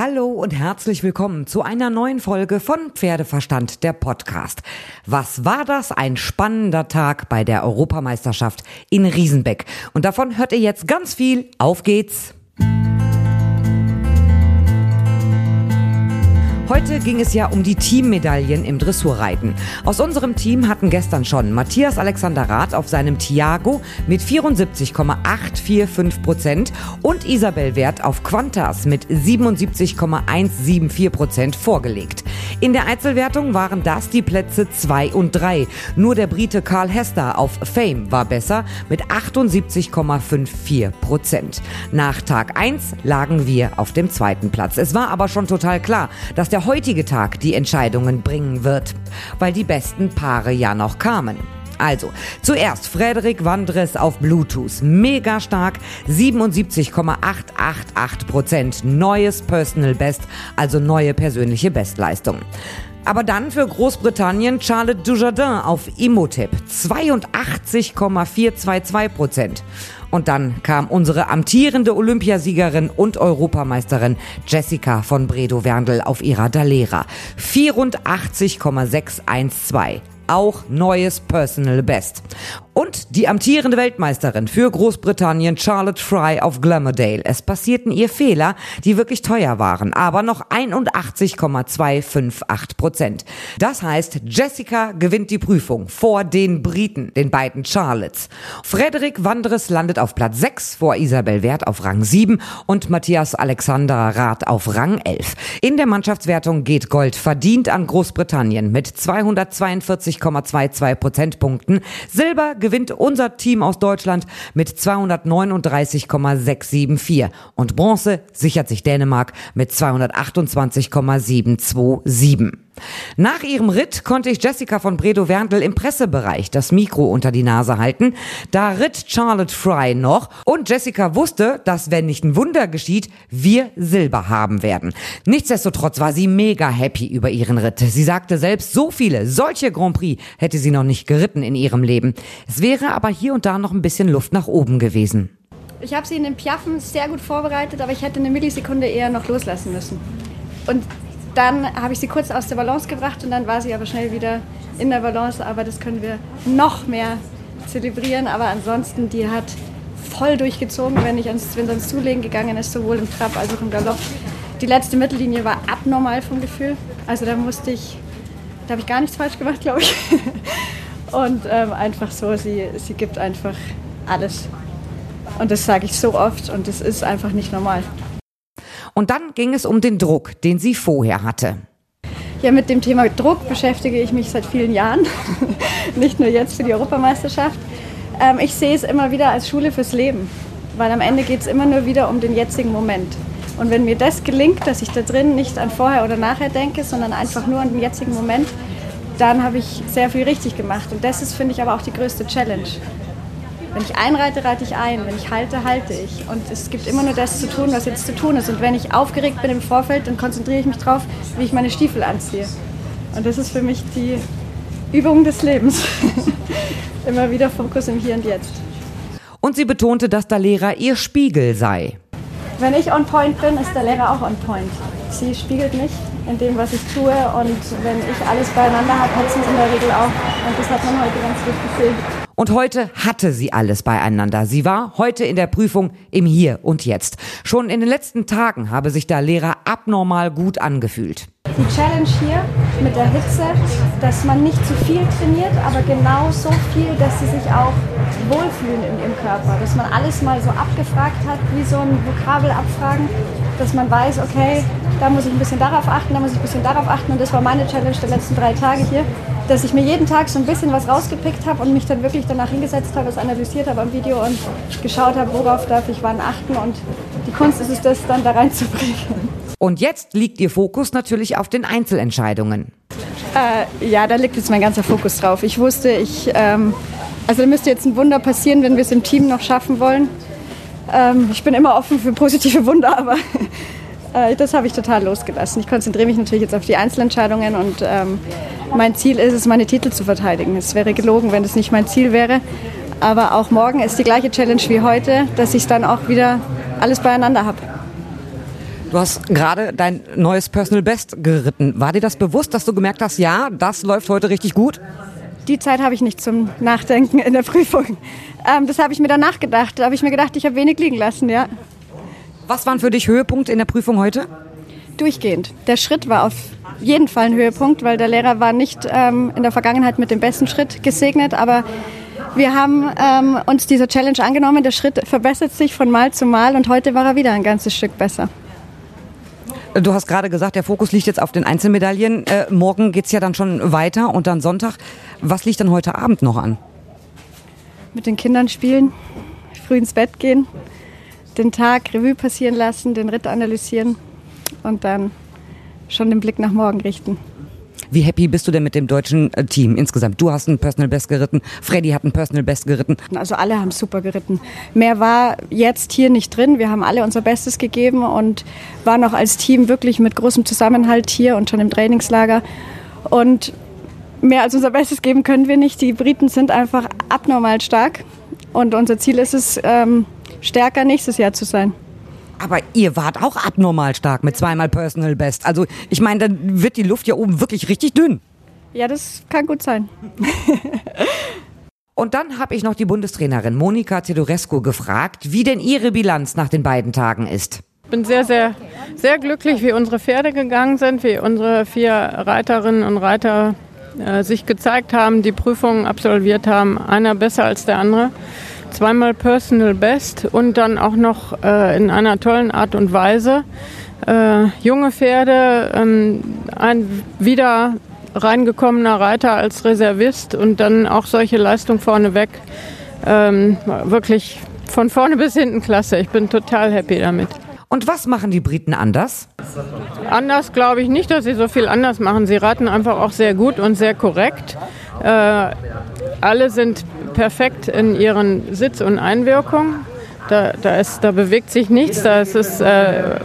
Hallo und herzlich willkommen zu einer neuen Folge von Pferdeverstand, der Podcast. Was war das? Ein spannender Tag bei der Europameisterschaft in Riesenbeck. Und davon hört ihr jetzt ganz viel. Auf geht's! Heute ging es ja um die Teammedaillen im Dressurreiten. Aus unserem Team hatten gestern schon Matthias Alexander Rath auf seinem Tiago mit 74,845 Prozent und Isabel Wert auf Quantas mit 77,174 Prozent vorgelegt. In der Einzelwertung waren das die Plätze 2 und 3. Nur der Brite Carl Hester auf Fame war besser mit 78,54 Prozent. Nach Tag 1 lagen wir auf dem zweiten Platz. Es war aber schon total klar, dass der der heutige Tag die Entscheidungen bringen wird, weil die besten Paare ja noch kamen. Also, zuerst Frederik Wandres auf Bluetooth. Mega stark. 77,888 Prozent. Neues Personal Best, also neue persönliche Bestleistung. Aber dann für Großbritannien Charlotte Dujardin auf Imotip 82,422 Prozent. Und dann kam unsere amtierende Olympiasiegerin und Europameisterin Jessica von Bredow-Werndl auf ihrer Dalera 84,612 auch neues Personal Best. Und die amtierende Weltmeisterin für Großbritannien Charlotte Fry auf Glamourdale. Es passierten ihr Fehler, die wirklich teuer waren, aber noch 81,258 Prozent. Das heißt, Jessica gewinnt die Prüfung vor den Briten, den beiden Charlottes. Frederik Wandres landet auf Platz 6 vor Isabel Wert auf Rang 7 und Matthias Alexander Rath auf Rang 11. In der Mannschaftswertung geht Gold verdient an Großbritannien mit 242,22 Prozentpunkten. Silber gewinnt unser Team aus Deutschland mit 239,674 und Bronze sichert sich Dänemark mit 228,727. Nach ihrem Ritt konnte ich Jessica von Bredow-Werndl im Pressebereich das Mikro unter die Nase halten. Da ritt Charlotte Fry noch und Jessica wusste, dass wenn nicht ein Wunder geschieht, wir Silber haben werden. Nichtsdestotrotz war sie mega happy über ihren Ritt. Sie sagte selbst, so viele, solche Grand Prix hätte sie noch nicht geritten in ihrem Leben. Es wäre aber hier und da noch ein bisschen Luft nach oben gewesen. Ich habe sie in den Piaffen sehr gut vorbereitet, aber ich hätte eine Millisekunde eher noch loslassen müssen. Und dann habe ich sie kurz aus der Balance gebracht und dann war sie aber schnell wieder in der Balance. Aber das können wir noch mehr zelebrieren. Aber ansonsten, die hat voll durchgezogen, wenn, ich ans, wenn sie ans Zulegen gegangen ist, sowohl im Trab als auch im Galopp. Die letzte Mittellinie war abnormal vom Gefühl. Also da musste ich, da habe ich gar nichts falsch gemacht, glaube ich. Und ähm, einfach so, sie, sie gibt einfach alles. Und das sage ich so oft und das ist einfach nicht normal. Und dann ging es um den Druck, den sie vorher hatte. Ja, mit dem Thema Druck beschäftige ich mich seit vielen Jahren, nicht nur jetzt für die Europameisterschaft. Ähm, ich sehe es immer wieder als Schule fürs Leben, weil am Ende geht es immer nur wieder um den jetzigen Moment. Und wenn mir das gelingt, dass ich da drin nicht an vorher oder nachher denke, sondern einfach nur an den jetzigen Moment, dann habe ich sehr viel richtig gemacht. Und das ist, finde ich, aber auch die größte Challenge. Wenn ich einreite, reite ich ein. Wenn ich halte, halte ich. Und es gibt immer nur das zu tun, was jetzt zu tun ist. Und wenn ich aufgeregt bin im Vorfeld, dann konzentriere ich mich darauf, wie ich meine Stiefel anziehe. Und das ist für mich die Übung des Lebens. immer wieder Fokus im Hier und Jetzt. Und sie betonte, dass der Lehrer ihr Spiegel sei. Wenn ich on point bin, ist der Lehrer auch on point. Sie spiegelt mich in dem, was ich tue. Und wenn ich alles beieinander habe, hat sie es in der Regel auch. Und das hat man heute ganz gut gesehen. Und heute hatte sie alles beieinander. Sie war heute in der Prüfung im Hier und Jetzt. Schon in den letzten Tagen habe sich der Lehrer abnormal gut angefühlt. Die Challenge hier mit der Hitze, dass man nicht zu viel trainiert, aber genau so viel, dass sie sich auch wohlfühlen in ihrem Körper. Dass man alles mal so abgefragt hat, wie so ein Vokabel abfragen, dass man weiß, okay, da muss ich ein bisschen darauf achten, da muss ich ein bisschen darauf achten. Und das war meine Challenge der letzten drei Tage hier, dass ich mir jeden Tag so ein bisschen was rausgepickt habe und mich dann wirklich danach hingesetzt habe, das analysiert habe am Video und geschaut habe, worauf darf ich wann achten. Und die Kunst ist es, das dann da reinzubringen. Und jetzt liegt Ihr Fokus natürlich auf den Einzelentscheidungen. Äh, ja, da liegt jetzt mein ganzer Fokus drauf. Ich wusste, ich, ähm, also da müsste jetzt ein Wunder passieren, wenn wir es im Team noch schaffen wollen. Ähm, ich bin immer offen für positive Wunder, aber das habe ich total losgelassen. Ich konzentriere mich natürlich jetzt auf die Einzelentscheidungen und ähm, mein Ziel ist es, meine Titel zu verteidigen. Es wäre gelogen, wenn es nicht mein Ziel wäre. Aber auch morgen ist die gleiche Challenge wie heute, dass ich dann auch wieder alles beieinander habe. Du hast gerade dein neues Personal Best geritten. War dir das bewusst, dass du gemerkt hast, ja, das läuft heute richtig gut? Die Zeit habe ich nicht zum Nachdenken in der Prüfung. Ähm, das habe ich mir danach gedacht. Da habe ich mir gedacht, ich habe wenig liegen lassen, ja. Was waren für dich Höhepunkte in der Prüfung heute? Durchgehend. Der Schritt war auf jeden Fall ein Höhepunkt, weil der Lehrer war nicht ähm, in der Vergangenheit mit dem besten Schritt gesegnet, aber wir haben ähm, uns dieser Challenge angenommen. Der Schritt verbessert sich von Mal zu Mal und heute war er wieder ein ganzes Stück besser. Du hast gerade gesagt, der Fokus liegt jetzt auf den Einzelmedaillen. Äh, morgen es ja dann schon weiter und dann Sonntag. Was liegt dann heute Abend noch an? Mit den Kindern spielen, früh ins Bett gehen, den Tag Revue passieren lassen, den Ritt analysieren und dann schon den Blick nach morgen richten. Wie happy bist du denn mit dem deutschen äh, Team insgesamt? Du hast ein Personal Best geritten, Freddy hat ein Personal Best geritten. Also alle haben super geritten. Mehr war jetzt hier nicht drin. Wir haben alle unser Bestes gegeben und waren auch als Team wirklich mit großem Zusammenhalt hier und schon im Trainingslager. Und mehr als unser Bestes geben können wir nicht. Die Briten sind einfach abnormal stark und unser Ziel ist es, ähm, stärker nächstes Jahr zu sein. Aber ihr wart auch abnormal stark mit zweimal Personal Best. Also ich meine, dann wird die Luft ja oben wirklich richtig dünn. Ja, das kann gut sein. Und dann habe ich noch die Bundestrainerin Monika Tedorescu gefragt, wie denn ihre Bilanz nach den beiden Tagen ist. Ich bin sehr, sehr, sehr glücklich, wie unsere Pferde gegangen sind, wie unsere vier Reiterinnen und Reiter äh, sich gezeigt haben, die Prüfungen absolviert haben. Einer besser als der andere zweimal Personal Best und dann auch noch äh, in einer tollen Art und Weise. Äh, junge Pferde, ähm, ein wieder reingekommener Reiter als Reservist und dann auch solche Leistung vorneweg. Ähm, wirklich von vorne bis hinten klasse. Ich bin total happy damit. Und was machen die Briten anders? Anders glaube ich nicht, dass sie so viel anders machen. Sie raten einfach auch sehr gut und sehr korrekt. Äh, alle sind perfekt in ihren Sitz und Einwirkung. Da, da, ist, da bewegt sich nichts, da ist es äh,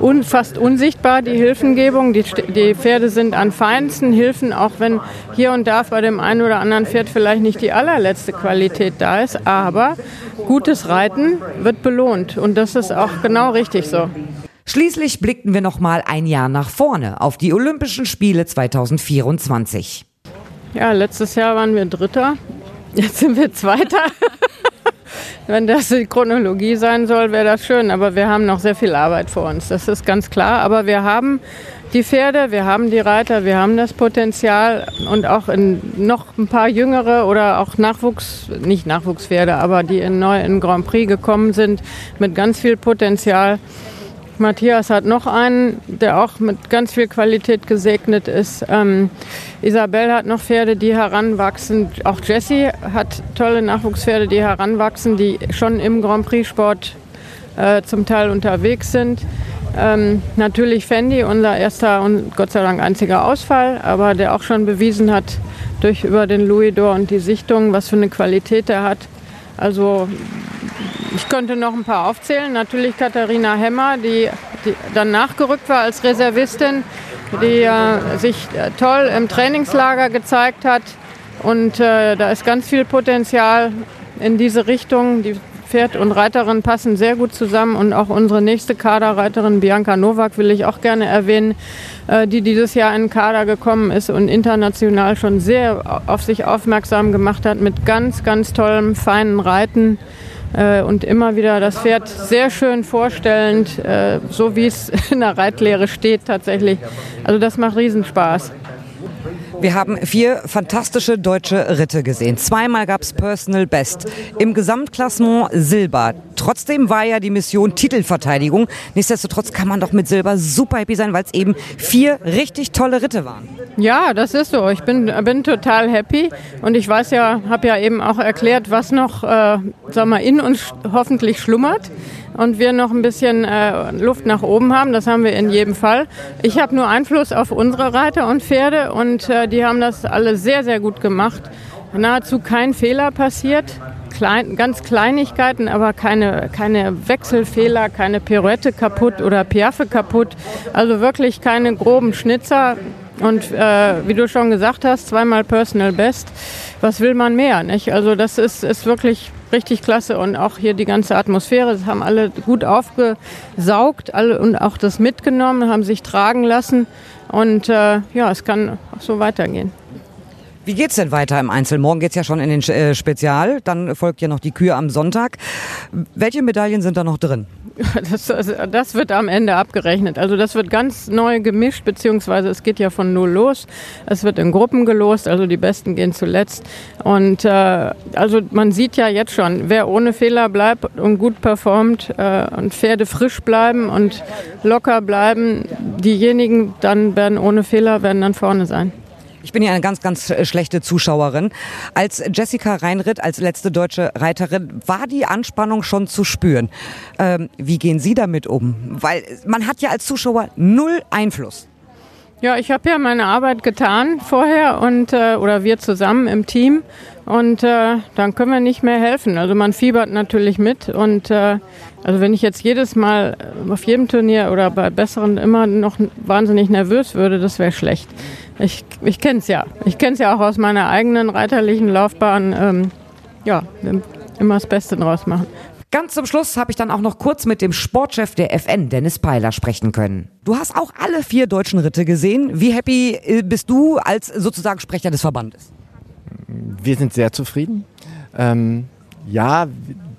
un, fast unsichtbar, die Hilfengebung. Die, die Pferde sind an feinsten Hilfen, auch wenn hier und da bei dem einen oder anderen Pferd vielleicht nicht die allerletzte Qualität da ist. Aber gutes Reiten wird belohnt und das ist auch genau richtig so. Schließlich blickten wir noch mal ein Jahr nach vorne auf die Olympischen Spiele 2024. Ja, letztes Jahr waren wir Dritter Jetzt sind wir Zweiter. Wenn das die Chronologie sein soll, wäre das schön. Aber wir haben noch sehr viel Arbeit vor uns. Das ist ganz klar. Aber wir haben die Pferde, wir haben die Reiter, wir haben das Potenzial und auch noch ein paar jüngere oder auch Nachwuchs, nicht Nachwuchspferde, aber die in neu in Grand Prix gekommen sind mit ganz viel Potenzial. Matthias hat noch einen, der auch mit ganz viel Qualität gesegnet ist. Ähm, Isabel hat noch Pferde, die heranwachsen. Auch Jessie hat tolle Nachwuchspferde, die heranwachsen, die schon im Grand Prix-Sport äh, zum Teil unterwegs sind. Ähm, natürlich Fendi, unser erster und Gott sei Dank einziger Ausfall, aber der auch schon bewiesen hat durch über den Louis d'Or und die Sichtung, was für eine Qualität er hat. Also ich könnte noch ein paar aufzählen. Natürlich Katharina Hemmer, die, die dann nachgerückt war als Reservistin, die äh, sich äh, toll im Trainingslager gezeigt hat. Und äh, da ist ganz viel Potenzial in diese Richtung. Die Pferd und Reiterin passen sehr gut zusammen und auch unsere nächste Kaderreiterin Bianca Nowak will ich auch gerne erwähnen, äh, die dieses Jahr in den Kader gekommen ist und international schon sehr auf sich aufmerksam gemacht hat mit ganz, ganz tollem, feinen Reiten. Äh, und immer wieder das Pferd sehr schön vorstellend, äh, so wie es in der Reitlehre steht tatsächlich. Also das macht Riesenspaß. Wir haben vier fantastische deutsche Ritte gesehen. Zweimal gab es Personal Best. Im Gesamtklassement Silber. Trotzdem war ja die Mission Titelverteidigung. Nichtsdestotrotz kann man doch mit Silber super happy sein, weil es eben vier richtig tolle Ritte waren. Ja, das ist so. Ich bin, bin total happy und ich weiß ja, habe ja eben auch erklärt, was noch äh, sag mal, in uns hoffentlich schlummert und wir noch ein bisschen äh, Luft nach oben haben. Das haben wir in jedem Fall. Ich habe nur Einfluss auf unsere Reiter und Pferde und äh, die haben das alle sehr, sehr gut gemacht. Nahezu kein Fehler passiert. Klein, ganz Kleinigkeiten, aber keine, keine Wechselfehler, keine Pirouette kaputt oder Piaffe kaputt. Also wirklich keine groben Schnitzer. Und äh, wie du schon gesagt hast, zweimal Personal Best. Was will man mehr? Nicht? Also das ist, ist wirklich richtig klasse und auch hier die ganze Atmosphäre, das haben alle gut aufgesaugt alle, und auch das mitgenommen, haben sich tragen lassen und äh, ja, es kann auch so weitergehen. Wie geht's denn weiter im Einzel? Morgen geht's ja schon in den äh, Spezial, dann folgt ja noch die Kühe am Sonntag. Welche Medaillen sind da noch drin? Das, das, wird am Ende abgerechnet. Also das wird ganz neu gemischt, beziehungsweise es geht ja von null los. Es wird in Gruppen gelost, also die Besten gehen zuletzt. Und äh, also man sieht ja jetzt schon, wer ohne Fehler bleibt und gut performt äh, und Pferde frisch bleiben und locker bleiben, diejenigen dann werden ohne Fehler werden dann vorne sein. Ich bin ja eine ganz, ganz äh, schlechte Zuschauerin. Als Jessica Reinritt, als letzte deutsche Reiterin, war die Anspannung schon zu spüren. Ähm, wie gehen Sie damit um? Weil man hat ja als Zuschauer null Einfluss. Ja, ich habe ja meine Arbeit getan vorher und äh, oder wir zusammen im Team und äh, dann können wir nicht mehr helfen. Also man fiebert natürlich mit und äh, also wenn ich jetzt jedes Mal auf jedem Turnier oder bei besseren immer noch wahnsinnig nervös würde, das wäre schlecht. Ich, ich kenne es ja. Ich kenne es ja auch aus meiner eigenen reiterlichen Laufbahn. Ähm, ja, immer das Beste draus machen. Ganz zum Schluss habe ich dann auch noch kurz mit dem Sportchef der FN, Dennis Peiler, sprechen können. Du hast auch alle vier deutschen Ritte gesehen. Wie happy äh, bist du als sozusagen Sprecher des Verbandes? Wir sind sehr zufrieden. Ähm, ja,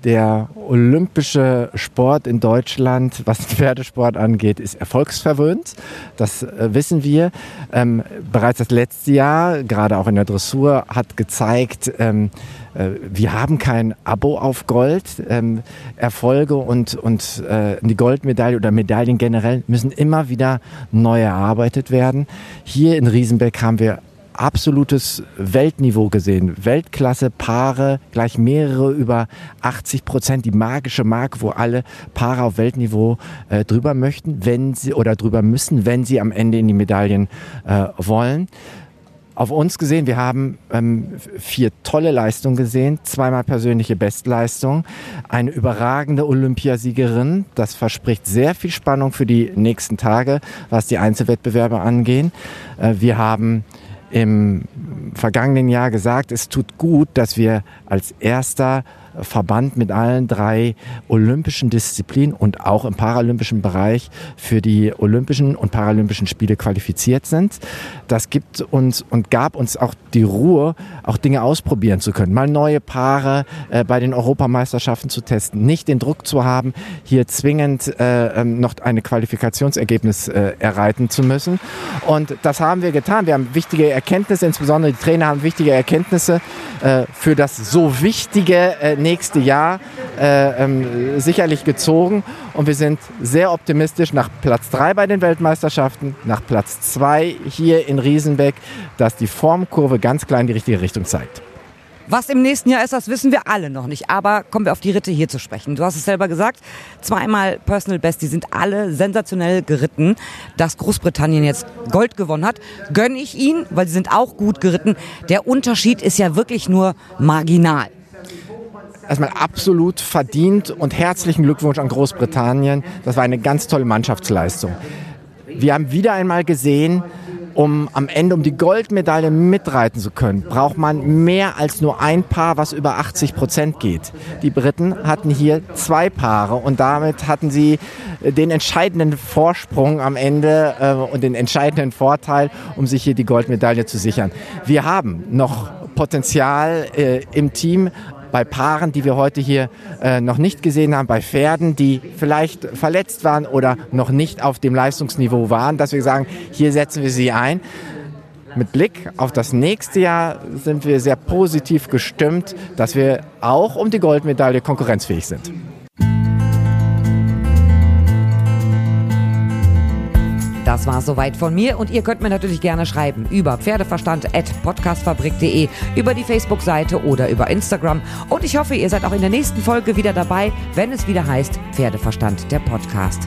der olympische Sport in Deutschland, was den Pferdesport angeht, ist erfolgsverwöhnt. Das äh, wissen wir. Ähm, bereits das letzte Jahr, gerade auch in der Dressur, hat gezeigt, ähm, äh, wir haben kein Abo auf Gold. Ähm, Erfolge und, und äh, die Goldmedaille oder Medaillen generell müssen immer wieder neu erarbeitet werden. Hier in Riesenbeck haben wir absolutes Weltniveau gesehen. Weltklasse Paare, gleich mehrere über 80 Prozent, die magische Marke, wo alle Paare auf Weltniveau äh, drüber möchten, wenn sie oder drüber müssen, wenn sie am Ende in die Medaillen äh, wollen auf uns gesehen, wir haben ähm, vier tolle Leistungen gesehen, zweimal persönliche Bestleistung, eine überragende Olympiasiegerin. Das verspricht sehr viel Spannung für die nächsten Tage, was die Einzelwettbewerbe angehen. Äh, wir haben im vergangenen Jahr gesagt, es tut gut, dass wir als erster Verband mit allen drei olympischen Disziplinen und auch im paralympischen Bereich für die Olympischen und Paralympischen Spiele qualifiziert sind. Das gibt uns und gab uns auch die Ruhe, auch Dinge ausprobieren zu können, mal neue Paare äh, bei den Europameisterschaften zu testen, nicht den Druck zu haben, hier zwingend äh, ähm, noch eine Qualifikationsergebnis äh, erreiten zu müssen. Und das haben wir getan. Wir haben wichtige Erkenntnisse, insbesondere die Trainer haben wichtige Erkenntnisse äh, für das so wichtige äh, nächste Jahr äh, ähm, sicherlich gezogen. Und wir sind sehr optimistisch nach Platz 3 bei den Weltmeisterschaften, nach Platz 2 hier in Riesenbeck, dass die Formkurve ganz klar in die richtige Richtung zeigt. Was im nächsten Jahr ist, das wissen wir alle noch nicht. Aber kommen wir auf die Ritte hier zu sprechen. Du hast es selber gesagt, zweimal Personal Best, die sind alle sensationell geritten. Dass Großbritannien jetzt Gold gewonnen hat, gönne ich ihnen, weil sie sind auch gut geritten. Der Unterschied ist ja wirklich nur marginal erstmal absolut verdient und herzlichen Glückwunsch an Großbritannien. Das war eine ganz tolle Mannschaftsleistung. Wir haben wieder einmal gesehen, um am Ende um die Goldmedaille mitreiten zu können, braucht man mehr als nur ein Paar, was über 80 Prozent geht. Die Briten hatten hier zwei Paare und damit hatten sie den entscheidenden Vorsprung am Ende äh, und den entscheidenden Vorteil, um sich hier die Goldmedaille zu sichern. Wir haben noch Potenzial äh, im Team, bei Paaren, die wir heute hier äh, noch nicht gesehen haben, bei Pferden, die vielleicht verletzt waren oder noch nicht auf dem Leistungsniveau waren, dass wir sagen, hier setzen wir sie ein. Mit Blick auf das nächste Jahr sind wir sehr positiv gestimmt, dass wir auch um die Goldmedaille konkurrenzfähig sind. Das war soweit von mir und ihr könnt mir natürlich gerne schreiben über pferdeverstand.podcastfabrik.de, über die Facebook-Seite oder über Instagram. Und ich hoffe, ihr seid auch in der nächsten Folge wieder dabei, wenn es wieder heißt Pferdeverstand, der Podcast.